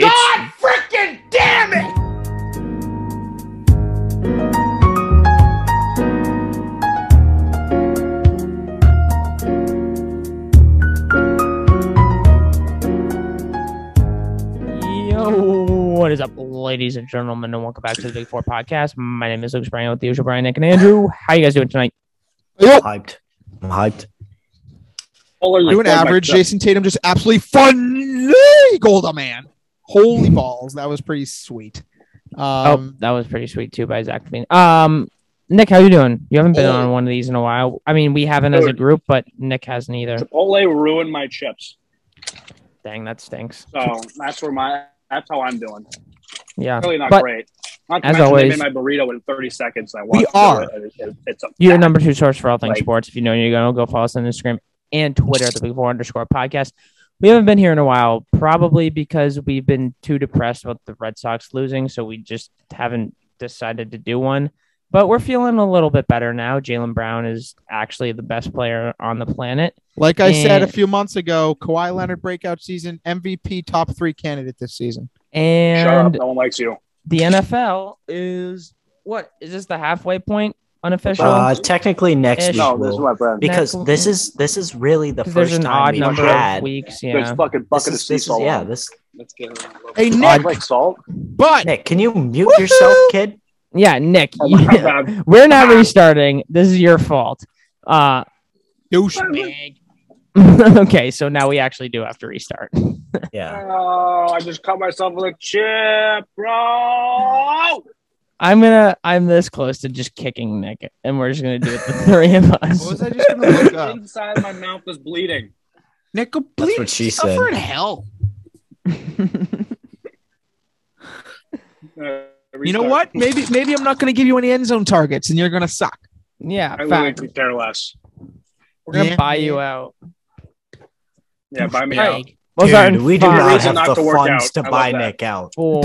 God freaking damn it! Yo, what is up, ladies and gentlemen, and welcome back to the Big Four Podcast. My name is Lucas Bryan with the usual Brian, Nick, and Andrew. How you guys doing tonight? hyped. I'm hyped. Doing average. Jayson Tatum just absolutely fun gold man. Holy balls. That was pretty sweet. oh, Um, that was pretty sweet too by Zach LaVine. Um, Nick, how you doing? You haven't been Oh. on one of these in a while. I mean, we haven't as a group, but Nick hasn't either. Chipotle ruined my chips, Dang, that stinks. so that's where my that's how I'm doing. Yeah, Really not But, great. Not to as mention always- they made my burrito in 30 seconds. And I We are. It. It- it- It's a your number two source for all things Like- sports. If you know you're going to go follow us on Instagram and Twitter at the Big Four underscore podcast. We haven't been here in a while, probably because we've been too depressed about the Red Sox losing, so we just haven't decided to do one. But we're feeling a little bit better now. Jaylen Brown is actually the best player on the planet. like I said a few months ago, Kawhi Leonard breakout season, MVP top three candidate this season. shut up. And No one likes you. the NFL is what is this the halfway point unofficial? Uh, technically next Ish. week No, this is my friend. because Next- this is this is really the 'Cause there's first an time odd we've number had. of weeks. There's Yeah. fucking This bucket of is, sea this is, salt. yeah, this Let's get it. Hey, Nick. Like salt. But Nick, can you mute yourself, kid? Yeah, Nick, Oh, my we're not restarting. This is your fault. Uh, douchebag. okay, so now we actually do have to restart. Yeah. Oh, I just cut myself with a chip, bro. I'm gonna. I'm this close to just kicking Nick, and we're just gonna do it the three of us. What was I just gonna look up? Inside my mouth was bleeding. Nick, go That's bleed. what she Suffer said. in hell. Uh, You know what? Maybe maybe I'm not gonna give you any end zone targets, and you're gonna suck. yeah, I literally fact. could care less. We're gonna Yeah. buy you out. Yeah, buy me All out. right, we'll start in Dude, we do not have not the to funds out. to I buy that. Nick out. four.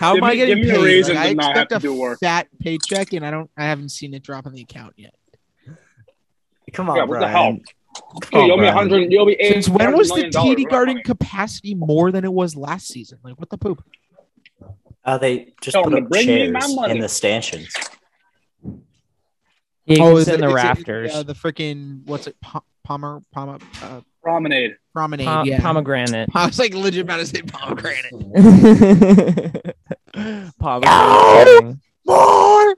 How Give am I getting give me a paid? reason Like, I not expect have to a do work. fat paycheck, and I don't. I haven't seen it drop in the account yet. Come on, Yeah, what the Brian. hell? Come You on, owe me hundred. You owe me eight. Since when was the. TD Garden money. capacity more than it was last season? Like what the poop? Uh, they just Tell put him to up bring me my chairs in the stanchions. You can Oh, is sit in it- the is it rafters. uh, the freaking what's it? Pa- Palmer, Palmer, uh, Promenade. promenade. Pom- yeah. Pomegranate. I was like legit about to say pomegranate. Pomegranate. More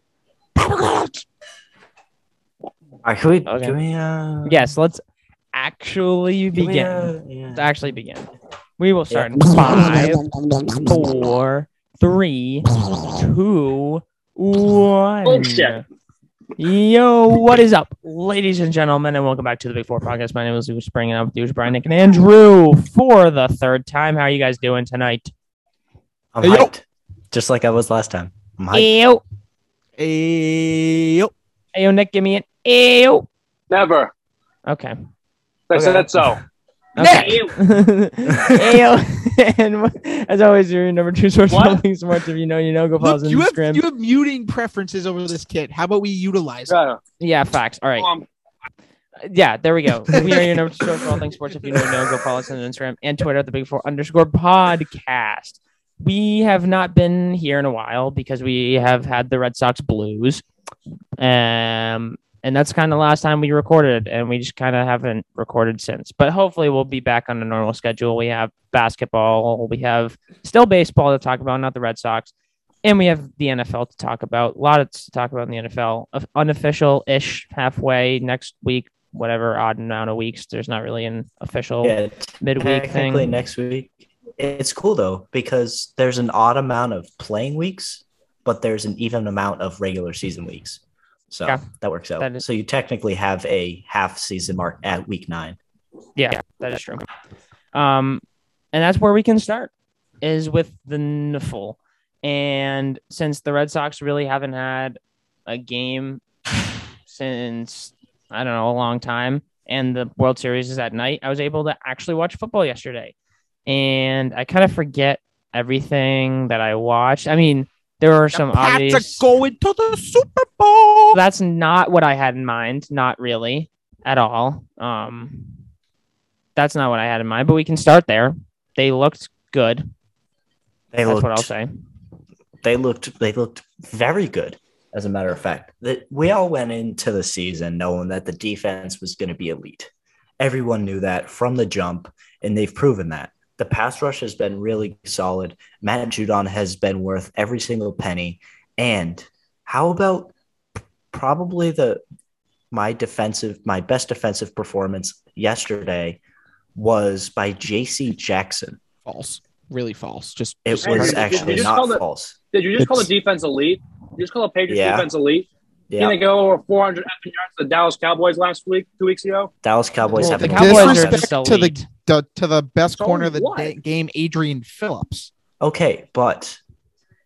pomegranates. All right, can Okay. can we, uh, Yes, let's actually can we, begin. uh, yeah. Let's actually begin. We will start Yeah. in five, four, three, two, one. Shit. Yo, what is up, ladies and gentlemen, and welcome back to the Big Four Podcast. My name is Luke Spring, and I'm with you, Brian, Nick, and Andrew for the third time. How are you guys doing tonight? I'm Hey, yo. hyped. Just like I was last time. I'm hyped. Ew. Ayo. Hey, yo, Nick, give me an ew. Never. Okay. I Okay. said so. Okay. Ayo. and as always, your number two source for What? all things sports. If you know, you know, go follow us Look, on you have Instagram. you have muting preferences over this kit. How about we utilize it? Yeah. Yeah, facts. All right. Um, Yeah, there we go. We are your number two source for all things sports. If you don't know, go follow us on Instagram and Twitter at the Big Four underscore podcast. We have not been here in a while because we have had the Red Sox blues. Um, and that's kind of the last time we recorded, and we just kind of haven't recorded since. But hopefully, we'll be back on a normal schedule. We have basketball, we have still baseball to talk about, not the Red Sox, and we have the NFL to talk about. A lot to talk about in the NFL. Unofficial ish halfway next week, whatever odd amount of weeks. There's not really an official Yeah, midweek thing. next week. It's cool though because there's an odd amount of playing weeks, but there's an even amount of regular season weeks. So Yeah. that works out. That is- so you technically have a half season mark at week nine. Yeah, that is true. Um, and that's where we can start is with the NFL. And since the Red Sox really haven't had a game since I don't know a long time, and the World Series is at night, I was able to actually watch football yesterday, and I kind of forget everything that I watched. I mean, there were some Pats obvious. are going to the Super Bowl. That's not what I had in mind. Not really at all. Um, that's not what I had in mind, but we can start there. They looked good. They That's looked, what I'll say. they looked they looked very good as a matter of fact that we all went into the season knowing that the defense was going to be elite everyone knew that from the jump and they've proven that the pass rush has been really solid matt judon has been worth every single penny and how about probably the my defensive my best defensive performance yesterday was by jc jackson False. Really false. Just it just was did you- did you actually just not call it- false Did you just call the defense elite? Did you just call the Patriots Yeah. defense elite? yeah Didn't they go over 400 yards to the Dallas Cowboys last week, two weeks ago? Dallas Cowboys Well, have the Cowboys are defense. just disrespect to the, elite. The to the best So corner of the da- game, Adrian Phillips. Okay, but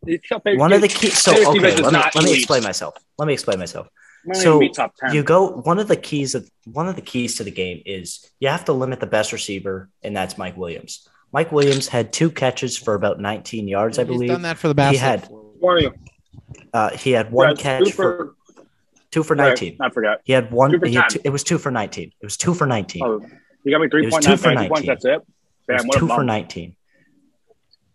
You tell Patriots- one of the keys. So okay, let me let me explain myself. Let me explain myself. So top 10. you go. One of the keys of one of the keys to the game is you have to limit the best receiver, and that's Mike Williams. Mike Williams had two catches for about 19 yards, I He's believe. done that for the basket. He had Warning. uh, he had one Yeah, catch two for, two for right, 19. I forgot. He had one. For he had two, it was two for 19. It was two for 19. Oh, you got me three It point nine fantasy points. That's it. It Damn, what two for 19.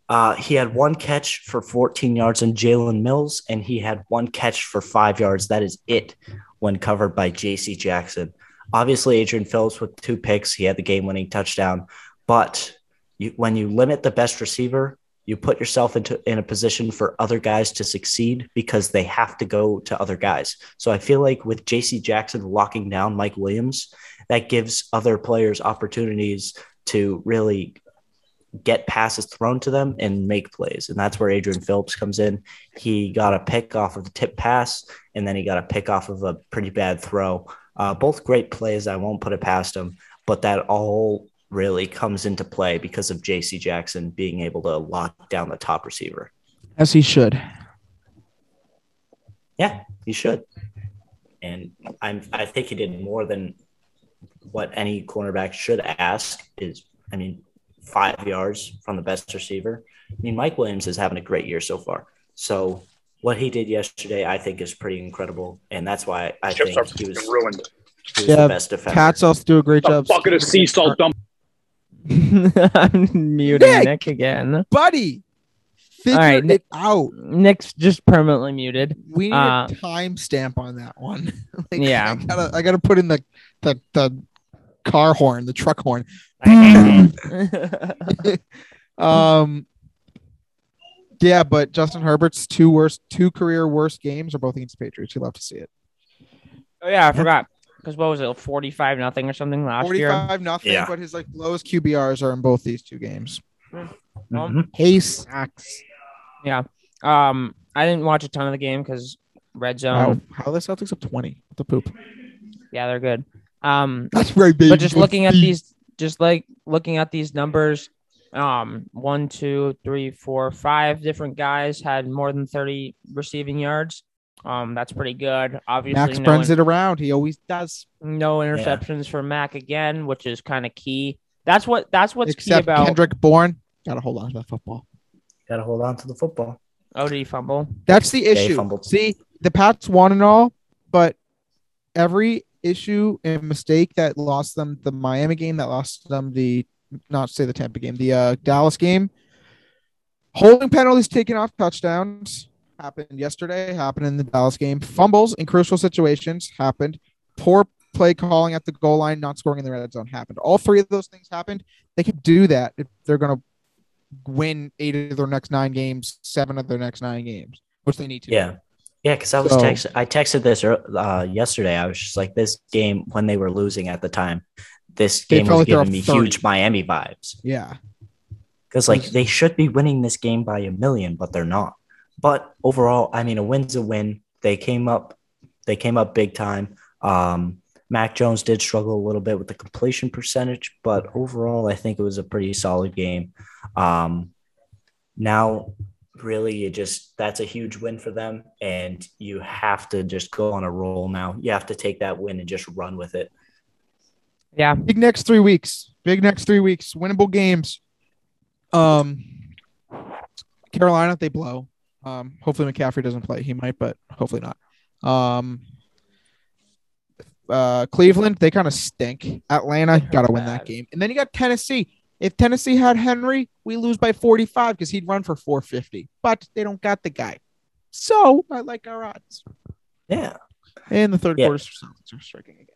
Uh, he had one catch for 14 yards on Jalen Mills, and he had one catch for five yards. That is it when covered by JC Jackson. Obviously, Adrian Phillips with two picks. He had the game winning touchdown. But you, when you limit the best receiver, you put yourself into in a position for other guys to succeed because they have to go to other guys. So I feel like with JC Jackson locking down Mike Williams, that gives other players opportunities to really get passes thrown to them and make plays. And that's where Adrian Phillips comes in. He got a pick off of the tip pass, and then he got a pick off of a pretty bad throw. Uh, both great plays. I won't put it past him, but that all really comes into play because of JC Jackson being able to lock down the top receiver. as he should. Yeah, he should. And I'm I think he did more than what any cornerback should ask is I mean, five yards from the best receiver. I mean, Mike Williams is having a great year so far. So what he did yesterday, I think, is pretty incredible. And that's why I Chips think he was, ruined. he was Yeah, the best defender. Cats also do a great The job. bucket of sea salt dump. I'm muting Nick! Nick again. buddy. Figure All right, it Nick- out. Nick's just permanently muted. We need Uh, a timestamp on that one. Like, Yeah. I gotta, I gotta put in the the the car horn, the truck horn. um, yeah, but Justin Herbert's two worst, two career worst games are both against the Patriots. You love to see it. oh yeah, I forgot. Because what was it, forty-five nothing or something last year? Forty-five nothing, Yeah. but his like lowest QBRs are in both these two games. Mhm. Hey, sucks. Um, I didn't watch a ton of the game because red zone. How, how are the Celtics up twenty? What the poop? Yeah, they're good. Um, That's right, baby. but just looking at these, just like looking at these numbers, um, one, two, three, four, five different guys had more than thirty receiving yards. Um, that's pretty good. Obviously, Max no, burns in- it around. He always does. no interceptions for Mac again, which is kind of key. That's what that's what's Except key about. Kendrick Bourne. Gotta hold on to that football. Gotta hold on to the football. Oh, did he fumble? That's the issue. fumbled. See, the Pats won and all, but every issue and mistake that lost them the Miami game, that lost them the not say the Tampa game, the uh, Dallas game, holding penalties, taking off touchdowns happened yesterday. Happened in the Dallas game. Fumbles in crucial situations happened. Poor play calling at the goal line, not scoring in the red zone happened. All three of those things happened. They can do that if they're going to win eight of their next nine games, seven of their next nine games, which they need to. Yeah. Yeah, because I was So- text I texted this uh, yesterday. I was just like, this game when they were losing at the time, this game was like giving me 30. huge Miami vibes. Yeah. Because like they should be winning this game by a million, but they're not. But overall, I mean, a win's a win. They came up, they came up big time. Um, Mac Jones did struggle a little bit with the completion percentage, but overall, I think it was a pretty solid game. Um, now, really, you just that's a huge win for them, and you have to just go on a roll now. You have to take that win and just run with it. Yeah, Big next three weeks. Big next three weeks. Winnable games. Um, Carolina, they blow. Um, hopefully McCaffrey doesn't play. He might, but hopefully not. Um, uh, Cleveland, they kind of stink. Atlanta got to win that game. And then you got Tennessee. If Tennessee had Henry, we lose by 45 because he'd run for 450. But they don't got the guy. So I like our odds. Yeah. And the third Yeah. quarter, are striking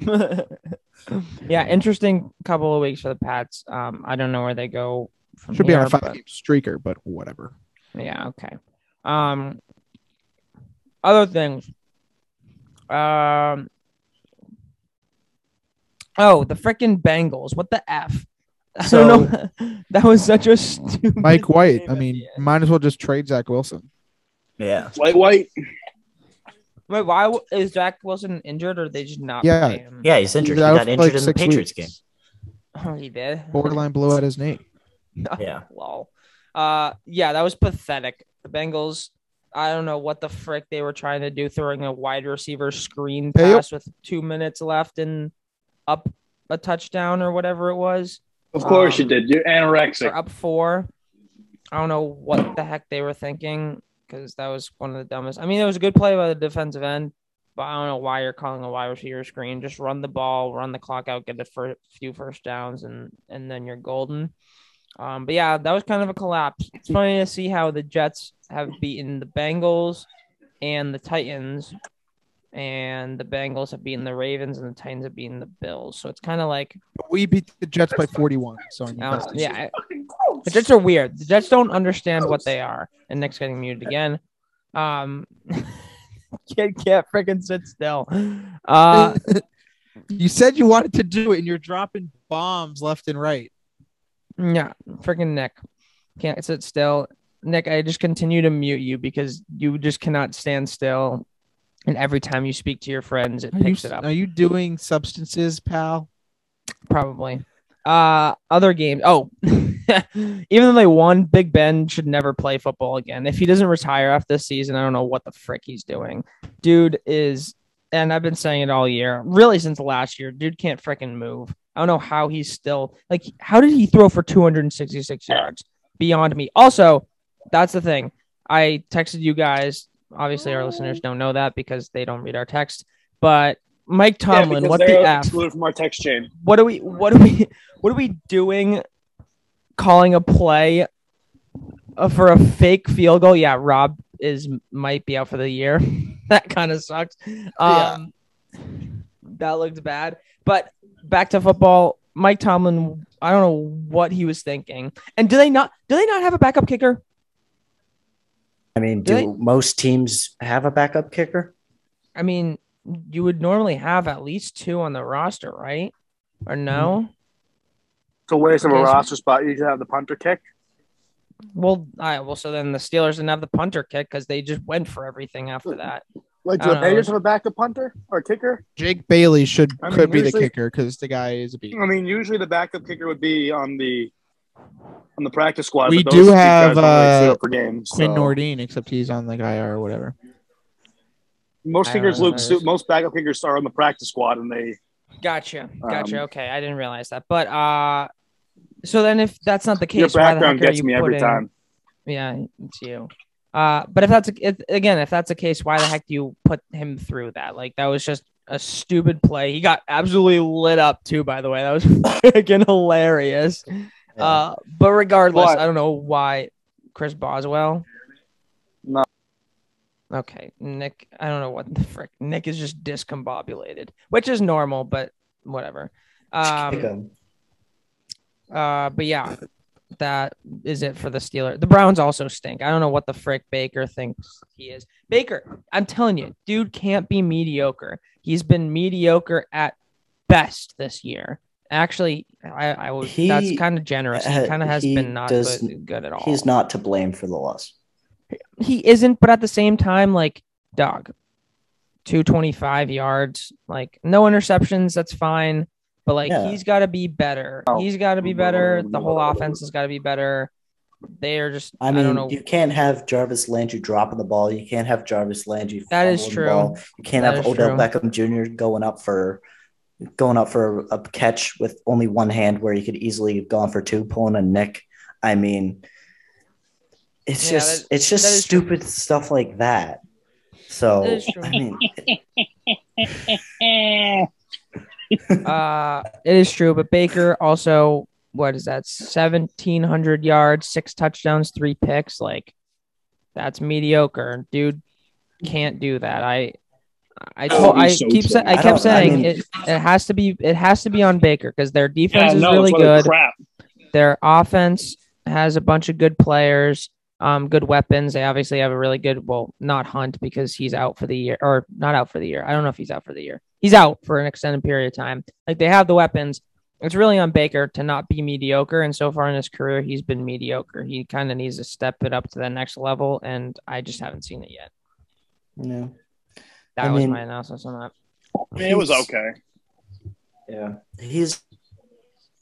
again. yeah, interesting couple of weeks for the Pats. Um, I don't know where they go from Should be here, on a five but- game streaker, but whatever. Yeah, okay. Um other things. Um Oh, the freaking Bengals. What the F? I So- don't know. that was such a stupid Mike White. I mean, the might as well just trade Zach Wilson. Yeah. White, white. Wait, why w- is Zach Wilson injured or they just not Yeah. pay him? Yeah, he's injured. He He's out got for, injured like, in the six Patriots weeks. game. Oh, he did. Borderline blew out his knee. Yeah. Lol. Uh, yeah, that was pathetic. The Bengals. I don't know what the frick they were trying to do, throwing a wide receiver screen Hey, pass with two minutes left and up a touchdown or whatever it was, Of course Um, you did. You're or anorexic. up four. I don't know what the heck they were thinking because that was one of the dumbest. I mean, it was a good play by the defensive end, but I don't know why you're calling a wide receiver screen. Just run the ball, run the clock out, get a fir- few first downs, and and then you're golden. Um, but yeah, that was kind of a collapse. It's funny to see how the Jets have beaten the Bengals and the Titans, and the Bengals have beaten the Ravens, and the Titans have beaten the Bills. So it's kind of like We beat the Jets by 41. So I mean, I yeah, the Jets are weird. The Jets don't understand what they are. And Nick's getting muted again. Um, kid can't freaking sit still. Uh, you said you wanted to do it, and you're dropping bombs left and right. yeah, freaking Nick can't sit still. Nick, I just continue to mute you because you just cannot stand still. And every time you speak to your friends, it Are you, picks it up. are you doing substances, pal? Probably. Uh other games. Oh, even though they won, Big Ben should never play football again. If he doesn't retire after this season, I don't know what the frick he's doing. Dude is, and I've been saying it all year, really since last year. Dude can't freaking move. I don't know how he's still like. How did he throw for 266 yards? Beyond me. Also, that's the thing. I texted you guys. Obviously, our listeners don't know that because they don't read our text. But Mike Tomlin, because what the f? excluded from our text chain. what are we what are we what are we doing calling a play uh, for a fake field goal? Yeah rob is might be out for the year. That kind of sucks um that looked bad. But back to football mike tomlin i don't know what he was thinking. And do they not do they not have a backup kicker I mean, Do do they- most teams have a backup kicker? i mean you would normally have at least two on the roster right or no mm-hmm. It's a waste of a roster spot. You should have the punter kick. Well, I well, so then the Steelers didn't have the punter kick because they just went for everything after that. Like, do the don't. Patriots have a backup punter or kicker? Jake Bailey should I mean, could be the kicker because the guy is a beast. I mean, usually the backup kicker would be on the on the practice squad. We do have, guys don't really uh, suit for games. Quinn so. Nordin, except he's on like IR or whatever. Most I don't kickers, know who look, that suit, is. most backup kickers are on the practice squad, and they Gotcha, gotcha. Um, okay, I didn't realize that. But uh, so then if that's not the case, your why the background heck are gets you me every putting- time. Yeah, it's you. Uh, but if that's a, if, again, if that's the case, why the heck do you put him through that? Like that was just a stupid play. He got absolutely lit up too. By the way, that was freaking hilarious. Uh, but regardless, What? I don't know why Chris Boswell. No. Okay, Nick. I don't know what the frick. Nick is just discombobulated, which is normal, but whatever. Um, uh, but yeah, that is it for the Steelers. The Browns also stink. I don't know what the frick Baker thinks he is. Baker, I'm telling you, dude can't be mediocre. He's been mediocre at best this year. Actually, I, I would. He, that's kind of generous. He kind of has been not does- good, at all. He's not to blame for the loss. He isn't, but at the same time, like dog, two twenty five yards, like no interceptions. That's fine, but like Yeah. he's got to be better. Oh. He's got to be better. The whole offense has got to be better. They are just. I I, mean, don't know. you can't have Jarvis Landry dropping the ball. You can't have Jarvis Landry. That is true. You can't That have Odell true. Beckham Jr. going up for going up for a catch with only one hand, where he could easily have gone for two, pulling a nick. I mean, it's Yeah, just that- it's just that is true. stupid stuff like that. So That is true. I mean, Uh, it is true, but Baker also, what is that? Seventeen hundred yards, six touchdowns, three picks. Like, that's mediocre, dude. Can't do that. I, I told, I so keep, sa- I I kept don't- I saying mean- it. It has to be, it has to be on Baker because their Yeah, defense is no, really it's really good. Crap. Their offense has a bunch of good players, um, good weapons. They obviously have a really good, well, not Hunt because he's out for the year, or not out for the year. I don't know if he's out for the year. He's out for an extended period of time. Like they have the weapons. It's really on Baker to not be mediocre. And so far in his career, he's been mediocre. He kind of needs to step it up to the next level. And I just haven't seen it yet. No. That I was mean- my analysis on that. I mean, it was okay. Yeah. He's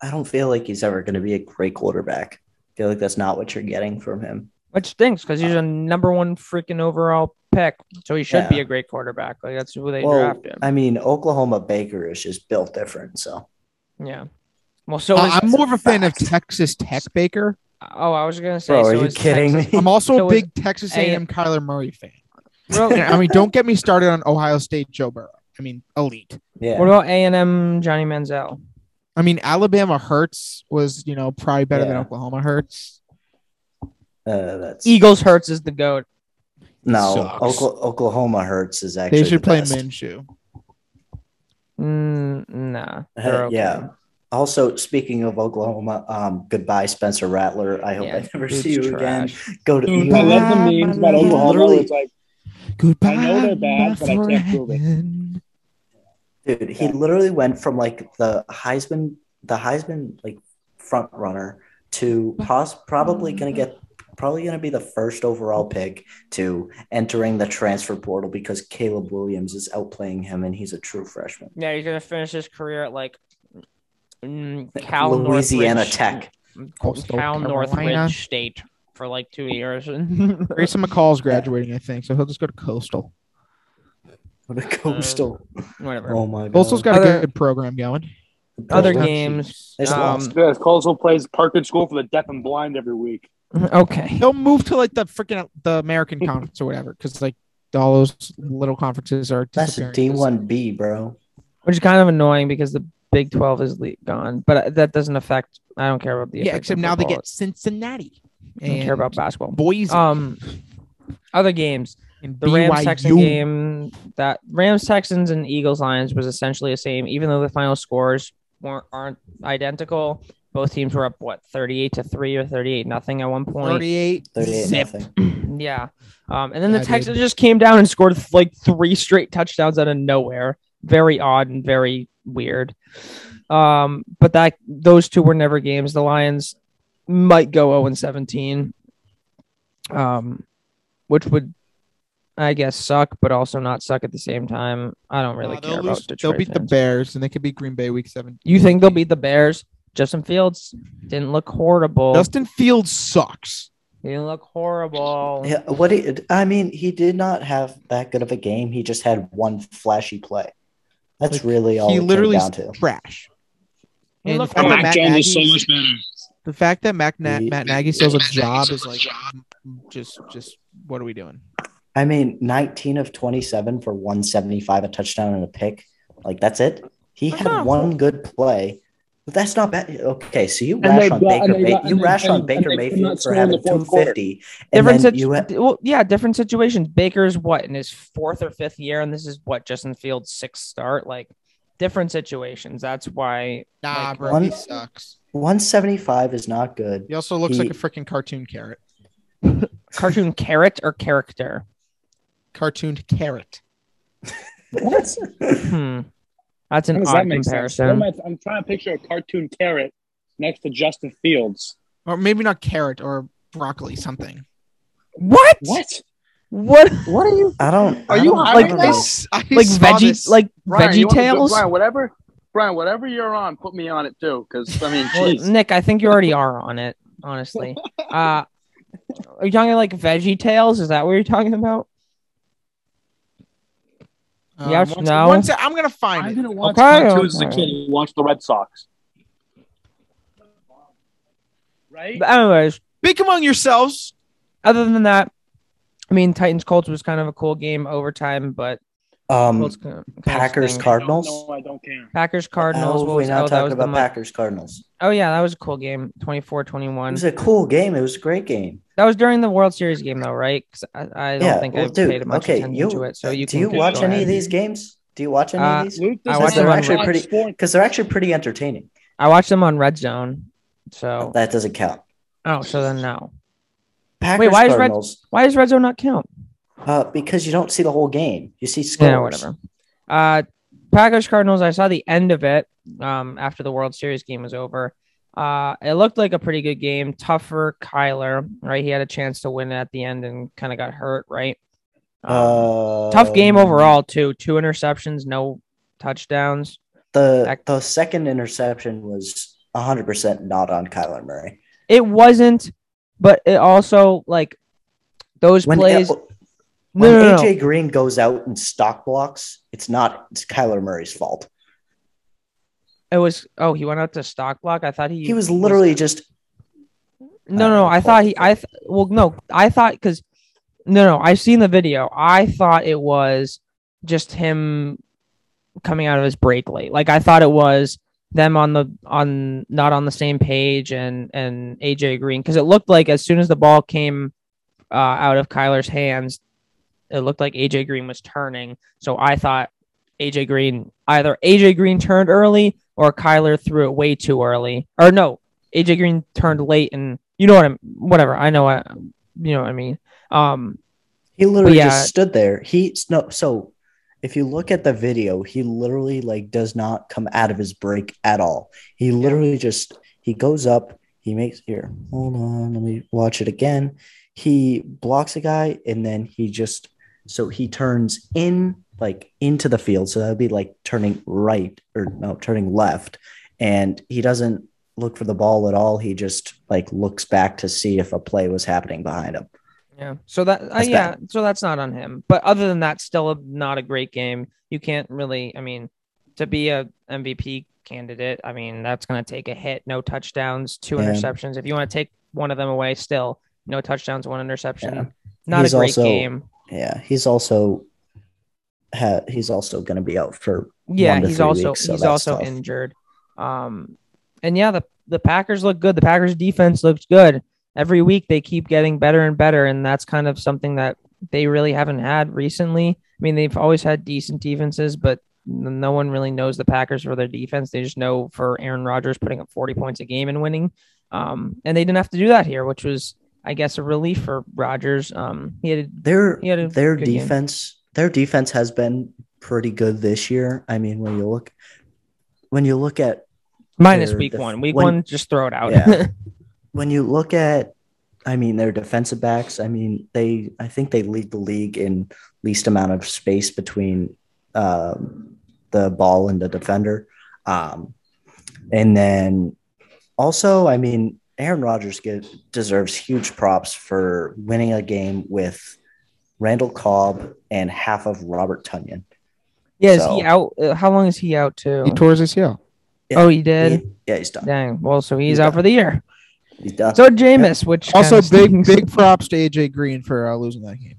I don't feel like he's ever gonna be a great quarterback. I feel like that's not what you're getting from him. Which stinks because he's a number one freaking overall pick. So he should be a great quarterback. Like that's who they Well, drafted. I mean, Oklahoma Baker is just built different. So Yeah. Well, so Uh, is- I'm more of a fan of. Texas Tech Baker. oh, I was gonna say. Bro, so are you kidding Texas- me? I'm also So a big Texas A- A&M Kyler Murray fan. Bro, And, I mean, don't get me started on Ohio State Joe Burrow. I mean, elite. yeah. What about A and M Johnny Manziel? I mean, Alabama Hurts was, you know, probably better than Oklahoma Hurts. Uh, that's Eagles Hurts is the goat. no Sucks. Okla- Oklahoma hurts is actually They should the play best. Minshew. Mm, nah, Uh, okay. Yeah. Also, speaking of Oklahoma, um, goodbye, Spencer Rattler. I hope Yeah, I never see you trash. again. Go to Dude, I love the memes about Oklahoma. It's like, Goodbye. I know they're bad, my but I can't prove it. Dude, he literally went from like the Heisman, the Heisman like front runner to pos- probably gonna get probably gonna be the first overall pick to entering the transfer portal because Caleb Williams is outplaying him and he's a true freshman. Yeah, he's gonna finish his career at like mm, Cal Louisiana Northridge, Tech. Coastal Cal Carolina. Northridge State for like two years. and Grayson McCall's graduating, I think, so he'll just go to Coastal. What a coastal. Whatever. oh my god. Coastal's got Other- a good program going. Other Coastal. games. It's Um, lost. yeah, Colesville plays Parkland School for the deaf and blind every week. okay. He'll move to like the freaking the American conference or whatever, because like all those little conferences are That's disappearing. D one B, bro. Which is kind of annoying because the Big Twelve is le- gone, but that doesn't affect. I don't care about the. Yeah, except now they get Cincinnati. I don't care about basketball. Boys. Um, other games. and The Rams Texans game that Rams Texans and Eagles Lions was essentially the same, even though the final scores weren't aren't identical. Both teams were up what thirty eight to three or thirty eight nothing at one point. 38. 38 zip. nothing. Yeah. Um, and then Yeah, the dude. Texans just came down and scored like three straight touchdowns out of nowhere. Very odd and very weird. Um, but that those two were never games. The Lions might go 0 and 17. Um, which would I guess suck, but also not suck at the same time. I don't really Uh, care they'll, about lose- Detroit. they'll beat the. Bears and they could beat Green Bay week seven. You think they'll beat the Bears? Justin Fields didn't look horrible. Justin Fields sucks. he didn't look horrible. Yeah, what he, I mean, he did not have that good of a game. He just had one flashy play. That's Like, really all he it came literally down to. trash. He And looked fact. Matt Jones is so much better. The fact that Mac Na- Matt Nagy still has a job is like just just what are we doing? I mean, 19 of 27 for 175, a touchdown and a pick. Like, that's it. He That's had not- one good play. But that's not bad. Okay, so you And rash on got- Baker. and May- you rash on Baker Mayfield for having the fourth 250, and different then situ- you had, well, yeah, different situations. Baker's what in his fourth or fifth year, and this is what Justin Fields' sixth start. Like different situations. That's why. Nah, Like, bro, one- he sucks. 175 is not good. He also looks He- like a freaking cartoon carrot. Cartoon carrot or character? Cartooned carrot. What? Hmm. That's an odd that make sense? What comparison. I, I'm trying to picture a cartoon carrot next to Justin Fields. Or maybe not carrot or broccoli, something. What? What? What? What are you? I don't. Are I you don't- high I right don't now? know. s- I Like veggie, this. like Brian, veggie you wanna tails? Brian, whatever. Brian, whatever you're on, put me on it too. Because I mean, Well. Nick, I think you already are on it. Honestly. Uh, are you talking like veggie tails? Is that what you're talking about? Um, Yes, one- no. one sec- I'm gonna find I it. didn't watch Okay, cartoons as a kid. I watched the Red Sox. Right? But anyways, Speak among yourselves. other than that, I mean, Titans Colts was kind of a cool game overtime, but Um, World's co- Packers. Cardinals? No, I don't care. Packers Cardinals. Oh, what we're not oh, talking about Packers Cardinals. Oh yeah, that was a cool game. It 24-21. It was a cool game. It was a great game. That was during the World Series game though, right? 'Cause I, I don't yeah, think well, I've dude, paid much okay. attention You, to it. So you do can you watch any ahead. of these games? Do you watch any Uh, of these? Luke, I this watched is them actually Fox pretty- Because they're actually pretty entertaining. I watched them on Red Zone. So That doesn't count. oh, so then no. Packers why is Red- Why does Red Zone not count? Uh, because you don't see the whole game. You see scores. Yeah, whatever. Uh, Packers Cardinals. I saw the end of it. Um, after the World Series game was over. Uh, it looked like a pretty good game. Tougher Kyler, right? He had a chance to win at the end and kind of got hurt, right? Um, Uh, tough game overall too. Two interceptions, no touchdowns. The Back- the second interception was 100% not on Kyler Murray. It wasn't, but it also like those When, plays. When no, no, no. AJ Green goes out and stock blocks, it's not it's Kyler Murray's fault. It was. Oh, he went out to stock block. I thought he. He was literally just No, Uh, no, I thought he. I th- well, no, I thought because no, no, I've seen the video. I thought it was just him coming out of his break late. Like I thought it was them on the on not on the same page and and AJ Green because it looked like as soon as the ball came uh, out of Kyler's hands, it looked like AJ Green was turning. So I thought AJ Green either AJ Green turned early or Kyler threw it way too early. Or no, AJ Green turned late and you know what I'm whatever. I know what you know what I mean. Um he literally yeah. just stood there. He no so if you look at the video, he literally like does not come out of his break at all. He literally just he goes up, he makes here. Hold on, let me watch it again. He blocks a guy and then he just so he turns in like into the field. So that would be like turning right or no, turning left. And he doesn't look for the ball at all. He just like looks back to see if a play was happening behind him. yeah. So that uh, yeah, so that's not on him. But other than that still a, not a great game. You can't really I mean to be a MVP candidate, I mean that's going to take a hit, no touchdowns, two Yeah. interceptions. If you want to take one of them away still, no touchdowns, one interception. Yeah. Not He's a great also- game. Yeah, he's also ha- he's also going to be out for Yeah, he's also weeks, so he's also tough. injured. Um, and yeah, the the Packers look good. The Packers defense looks good. Every week they keep getting better and better, and that's kind of something that they really haven't had recently. I mean, they've always had decent defenses, but no one really knows the Packers for their defense. They just know for Aaron Rodgers putting up 40 points a game and winning. Um, and they didn't have to do that here, which was, I guess, a relief for Rodgers. Um, he had their He had a their good game. defense their defense has been pretty good this year. I mean, when you look when you look at minus week def- one. Week when- one, just throw it out. Yeah. when you look at I mean their defensive backs, I mean they I think they lead the league in least amount of space between um, the ball and the defender. Um, and then also, I mean, Aaron Rodgers get, deserves huge props for winning a game with Randall Cobb and half of Robert Tonyan. yeah, is he out? Uh, how long is he out to? He tore his ACL. Yeah, oh, he did. He- yeah, he's done. Dang. Well, so he's, He's out done. for the year. He's done. So Jameis, which Also, big stinks. big props to AJ Green for uh, losing that game.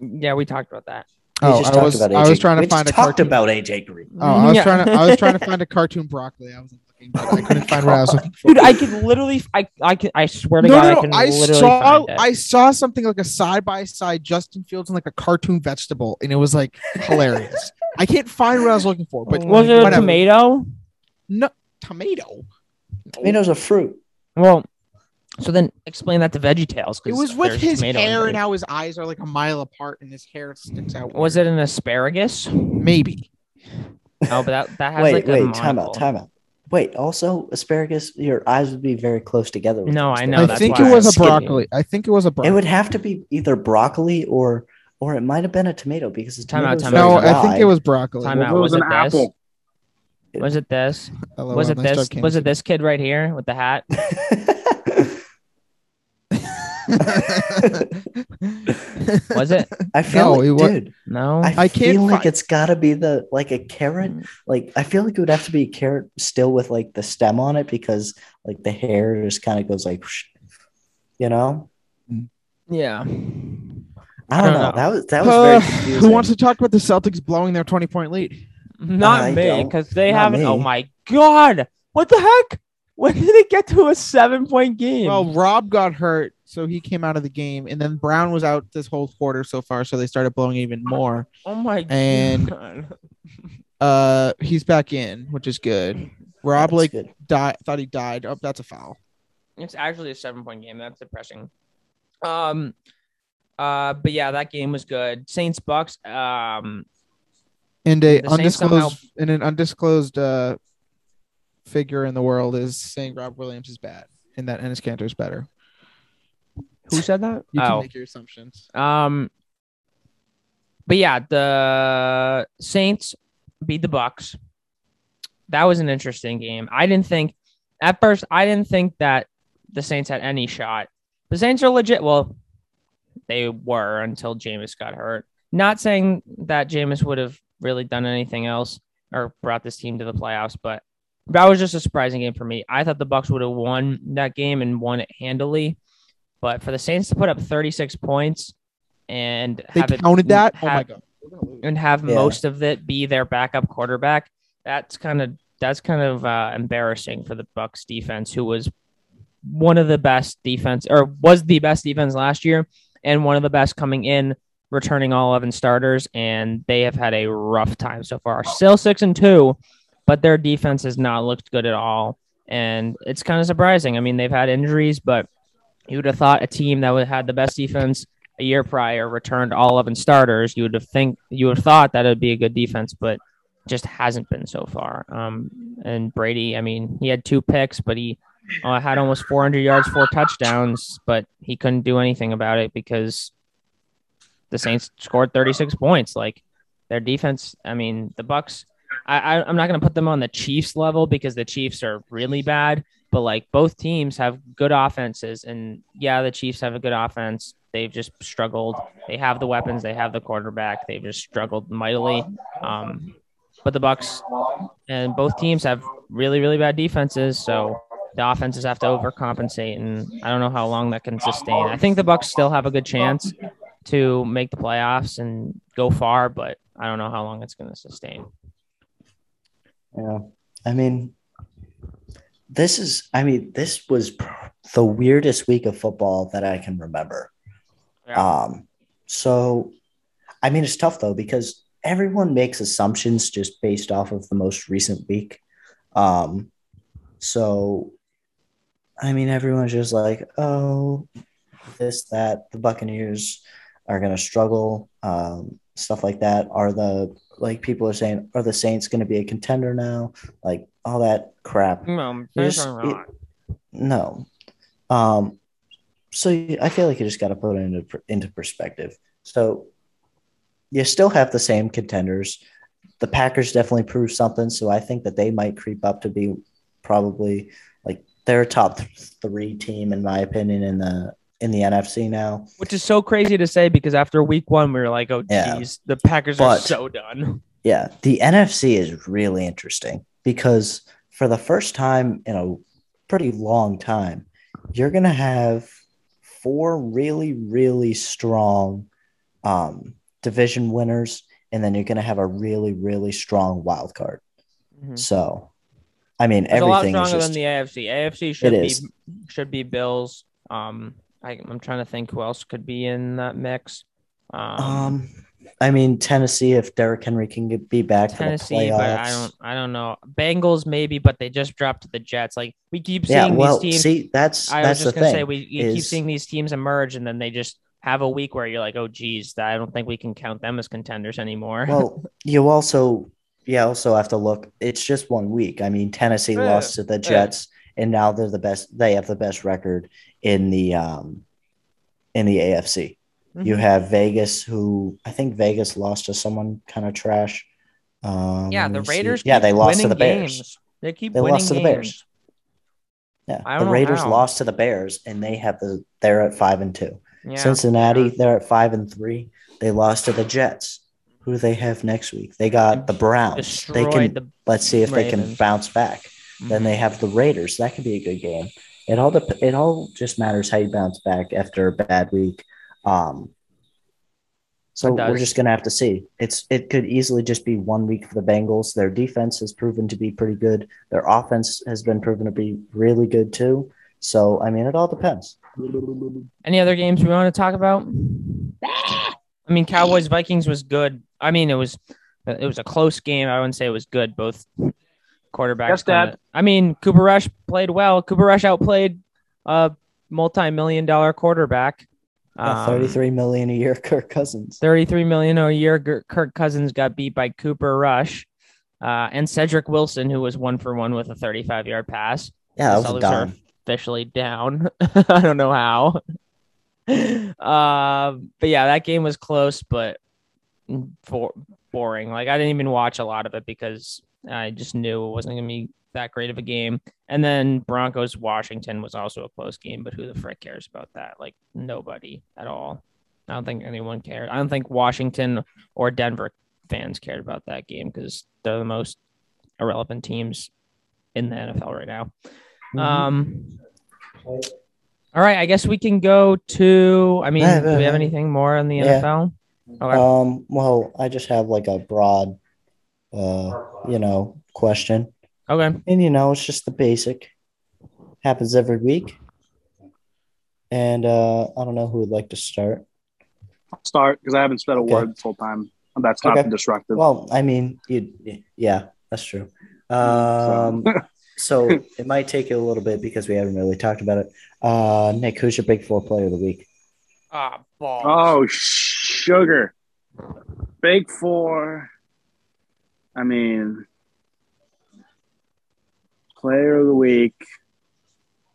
Yeah, we talked about that. We Oh, I was about I was trying to we find a talked cartoon. about AJ Green. Oh, I was Yeah. trying to I was trying to find a cartoon broccoli. I wasn't looking, but I couldn't find what I was looking for. Dude, I could literally, I, I could, I swear to no, God, no, I can I literally saw find it. I saw something like a side by side Justin Fields and like a cartoon vegetable, and it was like hilarious. I can't find what I was looking for, but was it a whatever. tomato? No tomato. Tomatoes are fruit. Well, so then explain that to Veggie Tales. It was with his hair there. and how his eyes are like a mile apart and his hair sticks out. Was it an asparagus? maybe? No, but that that has Wait, like a wait, time monocle. out, time out. Wait, also asparagus, your eyes would be very close together. with No, I know, I that's think why it I was a skipped you. broccoli. I think it was a broccoli. It would have to be either broccoli or or it might have been a tomato because the Time out, time no, out. I think it was broccoli. Time Well, out. Was was it an this? apple. Was it this? LOL, Was it nice job, this? Was it this kid right here with the hat? Was it? I feel No, like, it wa- dude, No. I, I can't feel like fi- it's got to be the like a carrot. Like I feel like it would have to be a carrot still with like the stem on it because like the hair just kind of goes like, whoosh, you know. yeah. I don't, don't know. know. That was that was very Uh, confusing. who wants to talk about the Celtics blowing their 20 point lead? Not I me, because they Not haven't. Oh my god, what the heck? When did it get to a seven point game? Well, Rob got hurt, so he came out of the game, and then Brown was out this whole quarter so far, so they started blowing even more. oh my and- god. Uh, he's back in, which is good. Rob That's like good. died, thought he died. Oh, that's a foul. It's actually a seven point game. That's depressing. Um, uh, but yeah, that game was good. Saints Bucks. Um, And a The Saints somehow- undisclosed and an undisclosed uh figure in the world is saying Rob Williams is bad, and that Enes Kanter is better. Who said that? You can oh, make your assumptions. Um, but yeah, the Saints beat the Bucks. That was an interesting game. I didn't think at first. I didn't think that the Saints had any shot. The Saints are legit. Well, they were until Jameis got hurt. Not saying that Jameis would have really done anything else or brought this team to the playoffs, but that was just a surprising game for me. I thought the Bucks would have won that game and won it handily. But for the Saints to put up 36 points and They have it counted that. oh my god. and have Yeah. most of it be their backup quarterback, that's kind of that's kind of uh, embarrassing for the Bucks defense, who was one of the best defense or was the best defense last year, and one of the best coming in, returning all eleven starters, and they have had a rough time so far. Still six and two, but their defense has not looked good at all, and it's kind of surprising. I mean, they've had injuries, but you would have thought a team that would had the best defense a year prior returned all 11 starters, you would have think you would have thought that it'd be a good defense, but just hasn't been so far. Um, and Brady, I mean, he had two picks, but he uh, had almost 400 yards, four touchdowns, but he couldn't do anything about it because the Saints scored 36 points. Like their defense, I mean, the Bucks. I, I I'm not going to put them on the Chiefs level because the Chiefs are really bad, but like both teams have good offenses, and yeah, the Chiefs have a good offense. They've just struggled. They have the weapons. They have the quarterback. They've just struggled mightily. Um, but the Bucks and both teams have really, really bad defenses. So the offenses have to overcompensate, and I don't know how long that can sustain. I think the Bucks still have a good chance to make the playoffs and go far, but I don't know how long it's going to sustain. Yeah. I mean, this is, I mean, this was pr- the weirdest week of football that I can remember. Um, so, I mean, it's tough though, because everyone makes assumptions just based off of the most recent week. Um, so, I mean, everyone's just like, oh, this, that, the Buccaneers are going to struggle, um, stuff like that. Are the, like, people are saying, are the Saints going to be a contender now? Like, all that crap. No, Yes, they're. No. Um, so I feel like you just got to put it into into perspective. So you still have the same contenders. The Packers definitely proved something, so I think that they might creep up to be probably like they're top th- three team in my opinion in the in the NFC now. Which is so crazy to say because after week one, we were like, oh, Yeah. geez, the Packers are so done. Yeah, the NFC is really interesting because for the first time in a pretty long time, you're going to have four really, really strong um, division winners, and then you're going to have a really, really strong wild card. Mhm. So, I mean, It's a lot everything is stronger just than the AFC. AFC should be is. should be Bills. Um, I, I'm trying to think who else could be in that mix. Um, um. I mean, Tennessee, if Derrick Henry can get, be back Tennessee, for the playoffs, but I don't, I don't know. Bengals maybe, but they just dropped to the Jets. Like we keep yeah, seeing well, these teams. see, that's I was that's the just gonna thing. say we, we keep seeing these teams emerge, and then they just have a week where you're like, oh, geez, I don't think we can count them as contenders anymore. well, you also you also have to look. It's just one week. I mean, Tennessee Yeah, lost to the Jets, and now they're the best. They have the best record in the um in the AFC. You Mhm. have Vegas, who I think Vegas lost to someone kind of trash. Um, yeah, the. Raiders. Yeah, they lost to the Bears. games. They keep They winning lost to the games. Bears. Yeah, the Raiders how. lost to the Bears, and they have the they're at five and two. Yeah. Cincinnati, they're at five and three. They lost to the Jets. Who do they have next week? They got the Browns. They can the. let's see if they can bounce back. Then they have the Raiders. That could be a good game. It all dep- it all just matters how you bounce back after a bad week. Um, So we're just gonna have to see. It's it could easily just be one week for the Bengals. Their defense has proven to be pretty good. Their offense has been proven to be really good too. So I mean, it all depends. Any other games we want to talk about? I mean, Cowboys Vikings was good. I mean, it was it was a close game. I wouldn't say it was good. Both quarterbacks. Yes, Dad. kinda- I mean, Cooper Rush played well. Cooper Rush outplayed a multi-million dollar quarterback. Um, Thirty-three million a year, Kirk Cousins. 33 million a year. Kirk Cousins got beat by Cooper Rush. Uh, and Cedrick Wilson, who was one for one with a 35 yard pass. Yeah, that Celtics was are officially down. I don't know how. uh, but yeah, that game was close, but for boring. Like I didn't even watch a lot of it because I just knew it wasn't gonna be that great of a game. And then Broncos Washington was also a close game, but who the frick cares about that? Like nobody at all. I don't think anyone cared. I don't think Washington or Denver fans cared about that game because they're the most irrelevant teams in the NFL right now. Mhm. Um, all right, I guess we can go to. I mean, Yeah, do we have anything more on the Yeah. NFL? Okay. Um, well, I just have like a broad, uh, you know, question, okay. and you know, it's just the basic. Happens every week, and uh, I don't know who would like to start. I'll start because I haven't said a Okay. word this whole time. And that's not Okay. disruptive. Well, I mean, you, yeah, that's true. Um, so it might take you a little bit because we haven't really talked about it. Uh, Nick, who's your big four player of the week? Ah, balls. Oh, sugar. Big four. I mean, player of the week.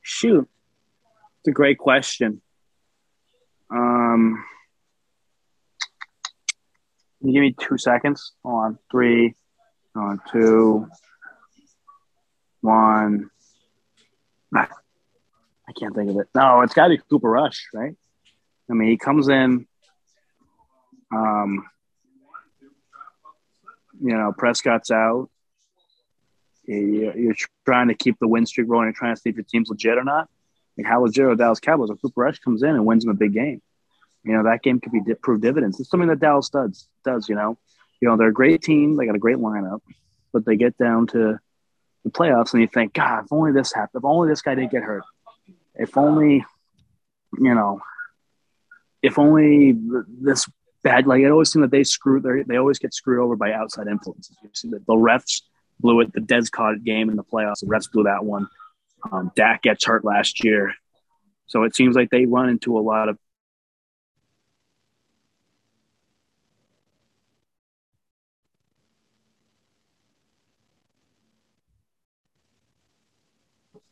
Shoot. It's a great question. Um, can you give me two seconds? On. Three, on, two, one. Ah, I can't think of it. No, it's got to be Cooper Rush, right? I mean, he comes in. Um, you know, Prescott's out. You- You're trying to keep the win streak rolling. You're trying to see if your team's legit or not. Like how legit are Dallas Cowboys? If Cooper Rush comes in and wins them a big game, you know that game could be di- prove dividends. It's something that Dallas does. Does you know? You know they're a great team. They got a great lineup, but they get down to the playoffs and you think, God, if only this happened. If only this guy didn't get hurt. If only, you know, if only this bad like it always seems that they screw they always get screwed over by outside influences. You see that the refs blew it, the Dez caught game in the playoffs, the refs blew that one. Um, Dak gets hurt last year, so it seems like they run into a lot of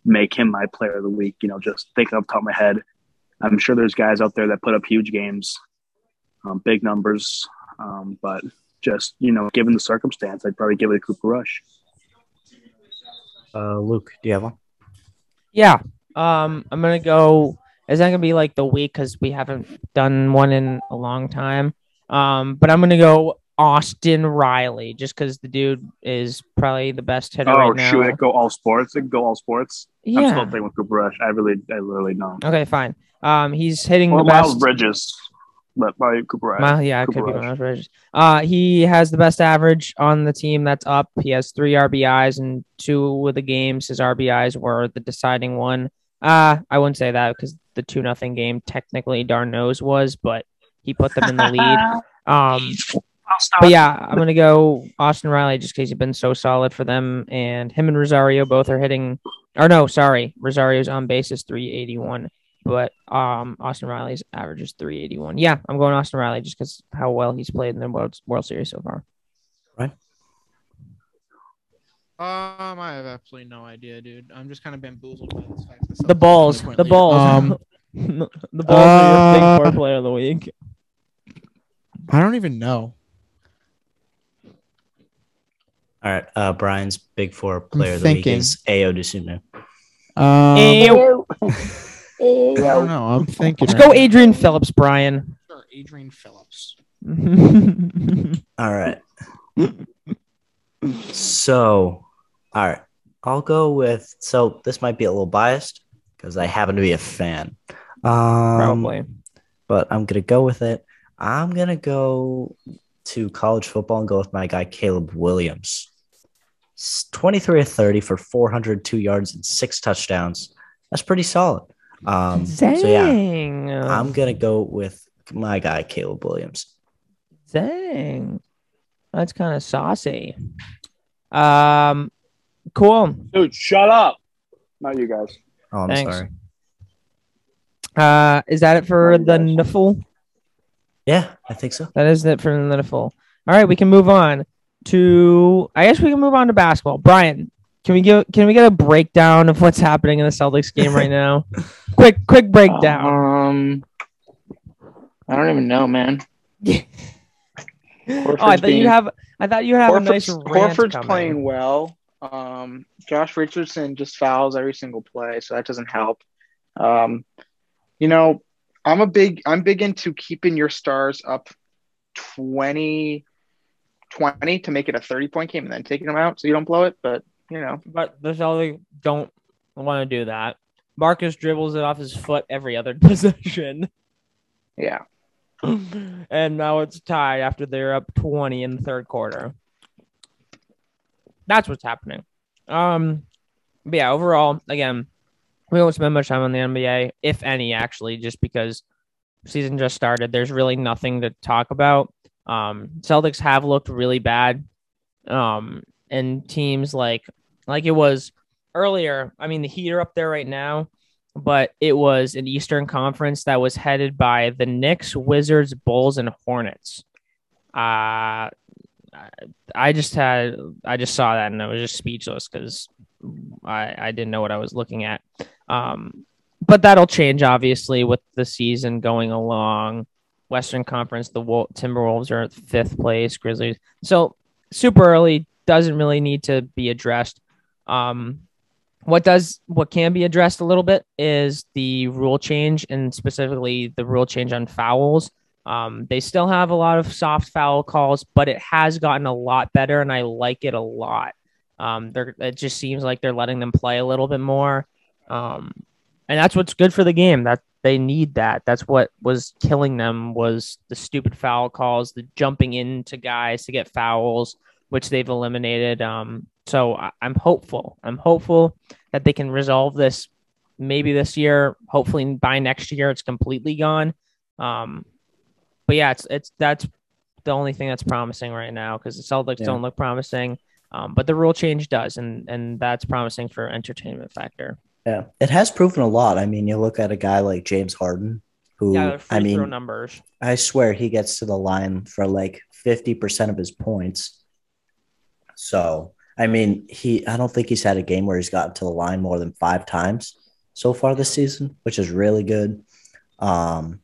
make him my player of the week. You know, just thinking off the top of my head, I'm sure there's guys out there that put up huge games, um, big numbers, um, but just you know, given the circumstance, I'd probably give it a Cooper Rush. Uh, Luke, do you have one? Yeah. Um, I'm gonna go. It's not gonna be like the week because we haven't done one in a long time. Um, but I'm gonna go Austin Riley just because the dude is probably the best hitter Oh right now. shoot, it go all sports. It go all sports. Yeah. I'm still playing with Cooper Rush. I really, I literally don't. Okay, fine. Um, he's hitting Well, the Miles best. Bridges, but probably Cooper Rush. Mile- yeah, it Cooper could be Rush. Miles Uh, he has the best average on the team that's up. He has three RBIs and two of the games. His RBIs were the deciding one. Uh, I wouldn't say that because the two nothing game technically d'Arnaud's was, but he put them in the lead. Um, but yeah, I'm gonna go Austin Riley just because he's been so solid for them, and him and Rosario both are hitting. Or no, sorry, Rosario's on base is 381, but um, Austin Riley's average is 381. Yeah, I'm going Austin Riley just because how well he's played in the World World Series so far. Um, I have absolutely no idea, dude. I'm just kind of bamboozled by this fact. that The balls, the lead. balls, Um, the balls are your uh, big four player of the week. I don't even know. All right. Uh, Brian's big four player of the thinking. week is Ao Desunu. Um, Ew. I don't know. I'm thinking. Let's right go, now. Adrian Phillips, Brian. Sure, Adrian Phillips. All right. so, all right. I'll go with. So this might be a little biased because I happen to be a fan. Um, Probably. but I'm gonna go with it. I'm gonna go to college football and go with my guy Caleb Williams. 23 or 30 for 402 yards and six touchdowns. That's pretty solid. Um, so yeah, Dang. I'm gonna go with my guy Caleb Williams. Dang. That's kind of saucy. Um, cool. Dude, shut up. Not you guys. Oh, I'm Thanks. sorry. Uh, is that it for Love the guys. niffle? Yeah, I think so. That is it for the niffle. All right, we can move on to. I guess we can move on to basketball. Brian, can we give? Can we get a breakdown of what's happening in the Celtics game right now? quick, quick breakdown. Um, I don't even know, man. oh, I thought you have. I thought you have a nice Horford's, Horford's coming. playing well. Um, Josh Richardson just fouls every single play, so that doesn't help. Um, you know, I'm a big I'm big into keeping your stars up 20 20 to make it a 30 point game and then taking them out so you don't blow it, but you know, But the Celtics don't want to do that. Marcus dribbles it off his foot every other possession. yeah. and now it's tied after they're up 20 in the third quarter. That's what's happening. Um, but yeah, overall, again, we won't spend much time on the NBA, if any, actually, just because season just started. There's really nothing to talk about. Um, Celtics have looked really bad. Um, and teams like like it was earlier. I mean, the Heat are up there right now, but it was an Eastern Conference that was headed by the Knicks, Wizards, Bulls, and Hornets. Uh I just had I just saw that and I was just speechless because I I didn't know what I was looking at. Um, but that'll change obviously with the season going along. Western Conference, the Wol- Timberwolves are fifth place, Grizzlies. So super early doesn't really need to be addressed. Um, what does what can be addressed a little bit is the rule change and specifically the rule change on fouls. Um, they still have a lot of soft foul calls, but it has gotten a lot better, and I like it a lot. Um, it just seems like they're letting them play a little bit more, um, and that's what's good for the game. That they need that. That's what was killing them was the stupid foul calls, the jumping into guys to get fouls, which they've eliminated. Um, so I, I'm hopeful. I'm hopeful that they can resolve this maybe this year. Hopefully by next year it's completely gone. Um, but yeah, it's it's that's the only thing that's promising right now because the Celtics Yeah. don't look promising. Um, but the rule change does, and and that's promising for entertainment factor. Yeah, it has proven a lot. I mean, you look at a guy like James Harden, who Yeah, I mean, numbers. I swear he gets to the line for like 50% of his points. So, I mean, he I don't think he's had a game where he's gotten to the line more than 5 times so far this season, which is really good. Um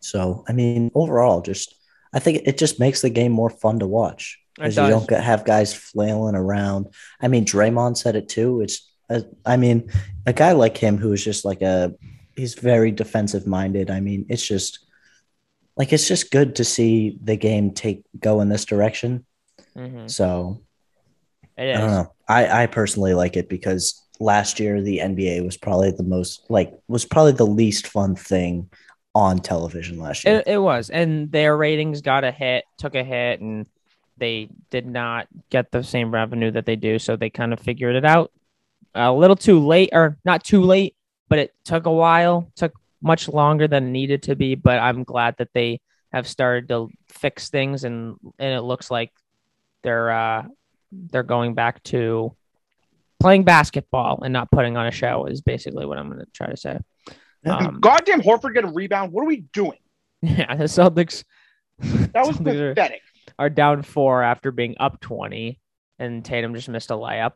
so, I mean, overall just I think it just makes the game more fun to watch because you don't have guys flailing around. I mean, Draymond said it too. It's uh, I mean, a guy like him who is just like a he's very defensive minded. I mean, it's just like it's just good to see the game take go in this direction. Mhm. So It I don't know. I I personally like it because last year the NBA was probably the most like was probably the least fun thing on television last year. It, it was, and their ratings got a hit, took a hit, and they did not get the same revenue that they do. So they kind of figured it out a little too late, or not too late, but it took a while, took much longer than it needed to be. But I'm glad that they have started to fix things, and and it looks like they're uh they're going back to playing basketball and not putting on a show. Is basically what I'm going to try to say. Um, Goddamn Horford get a rebound. What are we doing? yeah, the Celtics. That was Celtics are- pathetic. are down four after being up 20, and Tatum just missed a layup,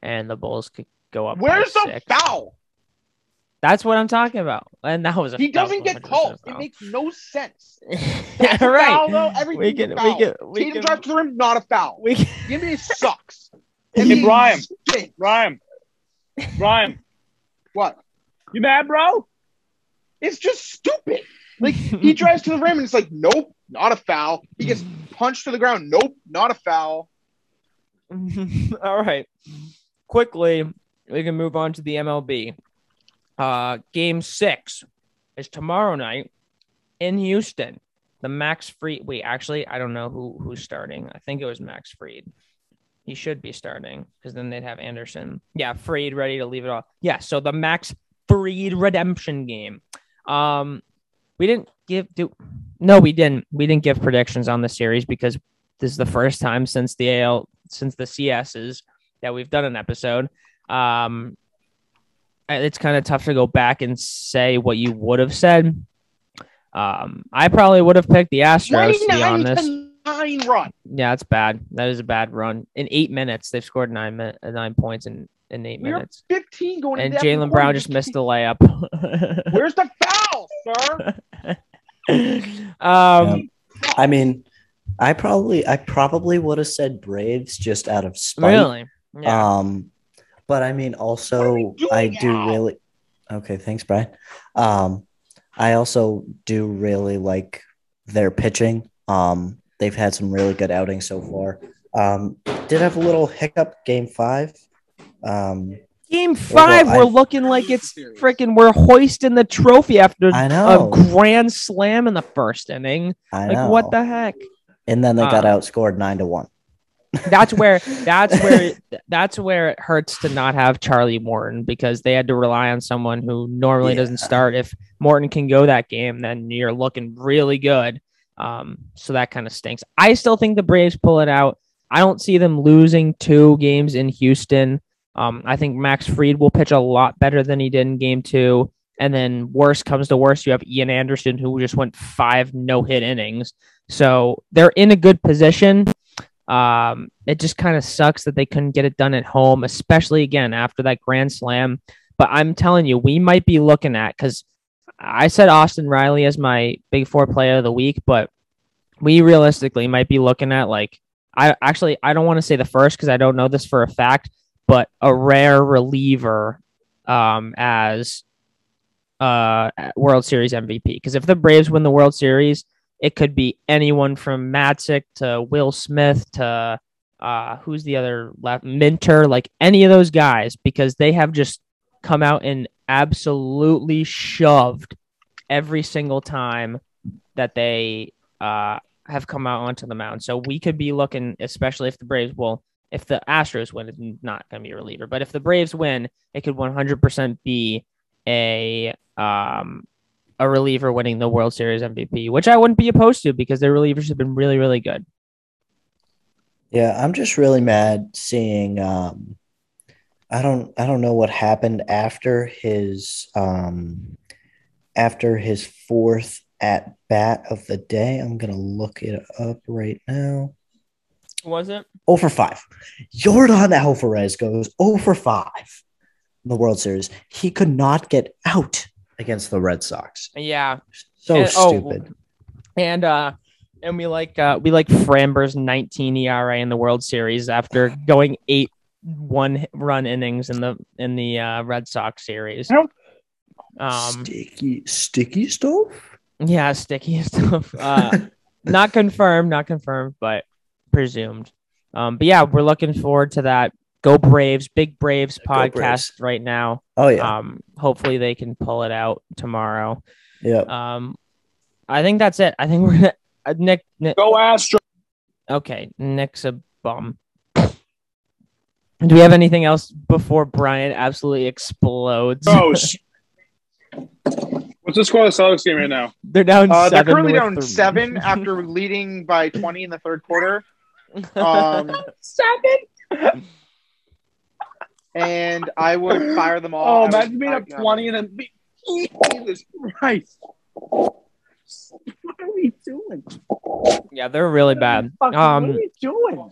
and the Bulls could go up. Where's the six. foul? That's what I'm talking about. And that was a He doesn't get 100% called. It makes no sense. yeah, That's a right. foul, though. Everything's we a can, we foul. can, we Tatum can, drives to the rim, not a foul. we can, The NBA sucks. Hey, NBA Brian. stinks. Ryan. Ryan. What? You mad, bro? It's just stupid. Like he drives to the rim and it's like, nope, not a foul. He gets punched to the ground. Nope, not a foul. All right. Quickly, we can move on to the MLB. Uh, game six is tomorrow night in Houston. the Max Fried. Wait, actually, I don't know who who's starting. I think it was Max Fried. He should be starting because then they'd have Anderson. Yeah, Fried ready to leave it off. Yeah, so the Max Fried redemption game. Um, we didn't give do no, we didn't. We didn't give predictions on the series because this is the first time since the AL since the CSs that we've done an episode. Um, it's kind of tough to go back and say what you would have said. Um, I probably would have picked the Astros to be honest. nine run. Yeah, that's bad. That is a bad run. In eight minutes, they've scored nine min- uh, nine points in, in 8 We were minutes. 15 going And Jaylen Brown just missed the layup. Where's the foul, sir? um, I mean, I probably I probably would have said Braves just out of spite. really? Yeah. Um, but I mean, also I do now? really. Okay, thanks, Brian. Um, I also do really like their pitching. Um, they've had some really good outings so far. Um, did have a little hiccup game five. Um, Game five, I- we're looking like it's freaking we're hoisting the trophy after I a know. grand slam in the first inning. I Like know. what the heck? And then they got Uh, outscored nine to one. That's where that's where that's where it hurts to not have Charlie Morton because they had to rely on someone who normally doesn't start. If Morton can go that game, then you're looking really good. Um, so that kind of stinks. I still think the Braves pull it out. I don't see them losing two games in Houston. Um, I think Max Fried will pitch a lot better than he did in game two. And then worst comes to worst, you have Ian Anderson who just went five no hit innings. So they're in a good position. Um, it just kind of sucks that they couldn't get it done at home, especially again after that grand slam. But I'm telling you, we might be looking at because I said Austin Riley as my big four player of the week, but we realistically might be looking at like I actually I don't want to say the first because I don't know this for a fact, but a rare reliever um, as uh, World Series MVP. Because if the Braves win the World Series, it could be anyone from Matzek to Will Smith to uh, who's the other left Minter, like any of those guys, because they have just come out and absolutely shoved every single time that they uh, have come out onto the mound. So we could be looking, especially if the Braves will, if the Astros win, it's not going to be a reliever, but if the Braves win, it could 100% be a um a reliever winning the World Series MVP, which I wouldn't be opposed to because their relievers have been really, really good. Yeah, I'm just really mad seeing um I don't I don't know what happened after his um after his fourth at bat of the day. I'm gonna look it up right now. Was it? Oh for five. Yordan Alvarez goes 0 for five in the World Series. He could not get out against the Red Sox. Yeah. So And- oh, stupid. And uh and we like uh we like Framber's 19 ERA in the World Series after going eight one run innings in the in the uh, Red Sox series. Um sticky sticky stuff. yeah, sticky stuff. Uh not confirmed, not confirmed, but presumed. Um but yeah, we're looking forward to that. Go Braves, big Braves Go podcast Braves. right now. Oh yeah. Um hopefully they can pull it out tomorrow. yeah. Um I think that's it. I think we're gonna uh, Nick, Nick Go Astros. Okay, Nick's a bum. Do we have anything else before Brian absolutely explodes? Oh, what's the score of the Celtics game right now? They're down Uh, they're seven. currently with down the- seven after leading by 20 in the third quarter. Um, seven. And I would fire them all. Oh, I imagine being I- up 20 and then be- Jesus Christ. What are we doing? Yeah, they're really bad. Fuck, what Um, are we doing?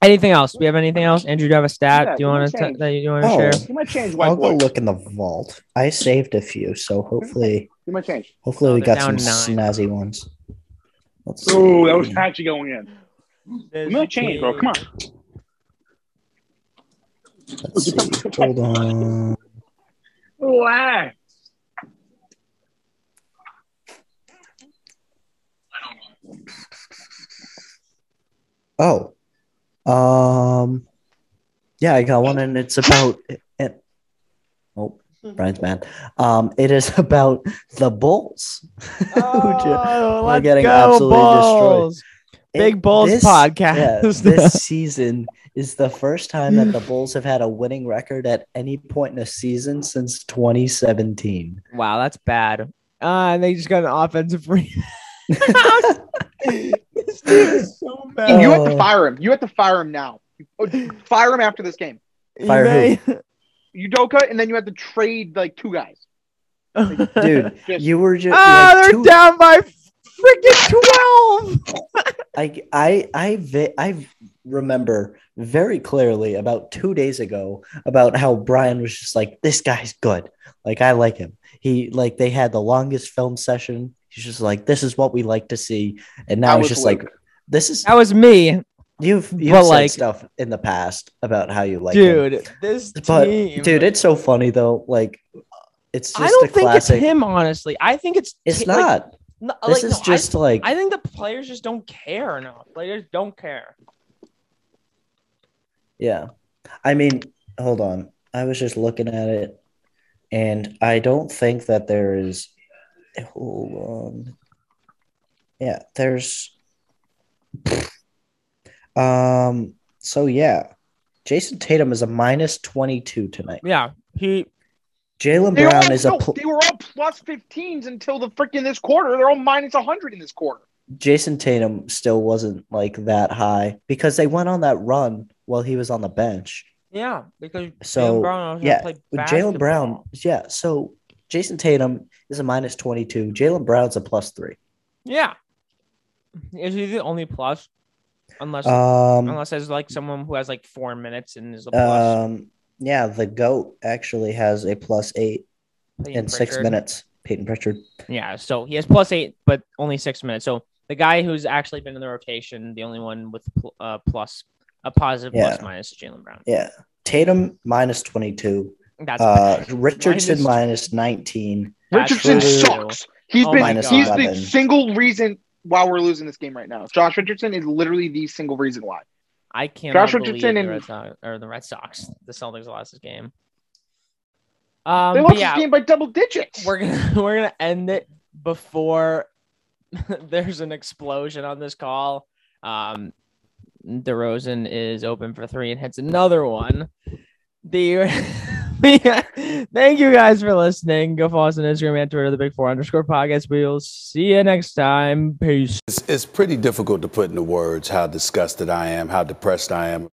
anything else? Do we have anything else? Andrew, do you have a stat? Yeah, do you want to change. that you want to Oh. share? You might change I'll white go look in the vault. I saved a few, so hopefully, You might change. hopefully Oh, we got some nine. snazzy ones. Let's Oh, that was actually going in. You might change, bro. Come on. Let's see. Hold on. Relax. Oh, um, yeah, I got one, and it's about. It, oh, Brian's mad. Um, it is about the Bulls. who ju- Oh, are let's getting go, absolutely Bulls. It- Big Bulls this- podcast. Yeah, this season is the first time that the Bulls have had a winning record at any point in a season since 2017. Wow, that's bad. Uh, and they just got an offensive rebound. this team is so bad. You have to Oh. fire him. You have to fire him now. Fire him after this game. Fire who? Udoka, and then you have to trade like two guys. Dude, Just- you were just Ah, like, they're two- down by freaking 12. I I I I remember very clearly about two days ago about how Brian was just like, this guy's good. Like I like him. He like they had the longest film session. He's just like, this is what we like to see. And now That he's just Luke. like, this is That was me, you've you've But, said like- stuff in the past about how you like him. dude. This But team, dude, it's so funny though. Like it's just I don't a think classic. it's him. Honestly, I think it's It's like, not. No, this like, is no, I- just like I think the players just don't care enough. Players don't care. Yeah. I mean, hold on. I was just looking at it and I don't think that there is hold on. Yeah, there's um so yeah. Jayson Tatum is a minus 22 tonight. Yeah, he. Jaylen Brown all, is a no, pl- they were all plus 15s until the freaking this quarter. They're all minus 100 in this quarter. Jayson Tatum still wasn't like that high because they went on that run while he was on the bench. Yeah, because So, Jaylen Brown knows yeah, play Jaylen Brown, yeah. So Jayson Tatum is a minus 22. Jaylen Brown's a plus three. Yeah, is he the only plus? Unless Um, unless there's like someone who has like four minutes and is a plus. um, yeah, the GOAT actually has a plus eight Payton in six minutes. Payton Pritchard. Yeah, so he has plus eight, but only six minutes. So the guy who's actually been in the rotation, the only one with pl- uh, plus a positive Yeah. plus minus is Jaylen Brown. Yeah. Tatum minus 22. That's Uh. Richardson Minus- minus 19. That's Richardson true. sucks. He's Oh been he's God. the single reason why we're losing this game right now. Josh Richardson is literally the single reason why. I can't Josh believe Richardson the and- Red Sox or the Red Sox. The Celtics lost this game. They Um, lost yeah, this game by double digits. we're gonna we're gonna end it before there's an explosion on this call. Um, DeRozan is open for three and hits another one. The thank you guys for listening. Go follow us on Instagram and Twitter, the Big Four underscore podcast. We'll see you next time. Peace. It's, it's pretty difficult to put into words how disgusted I am, how depressed I am.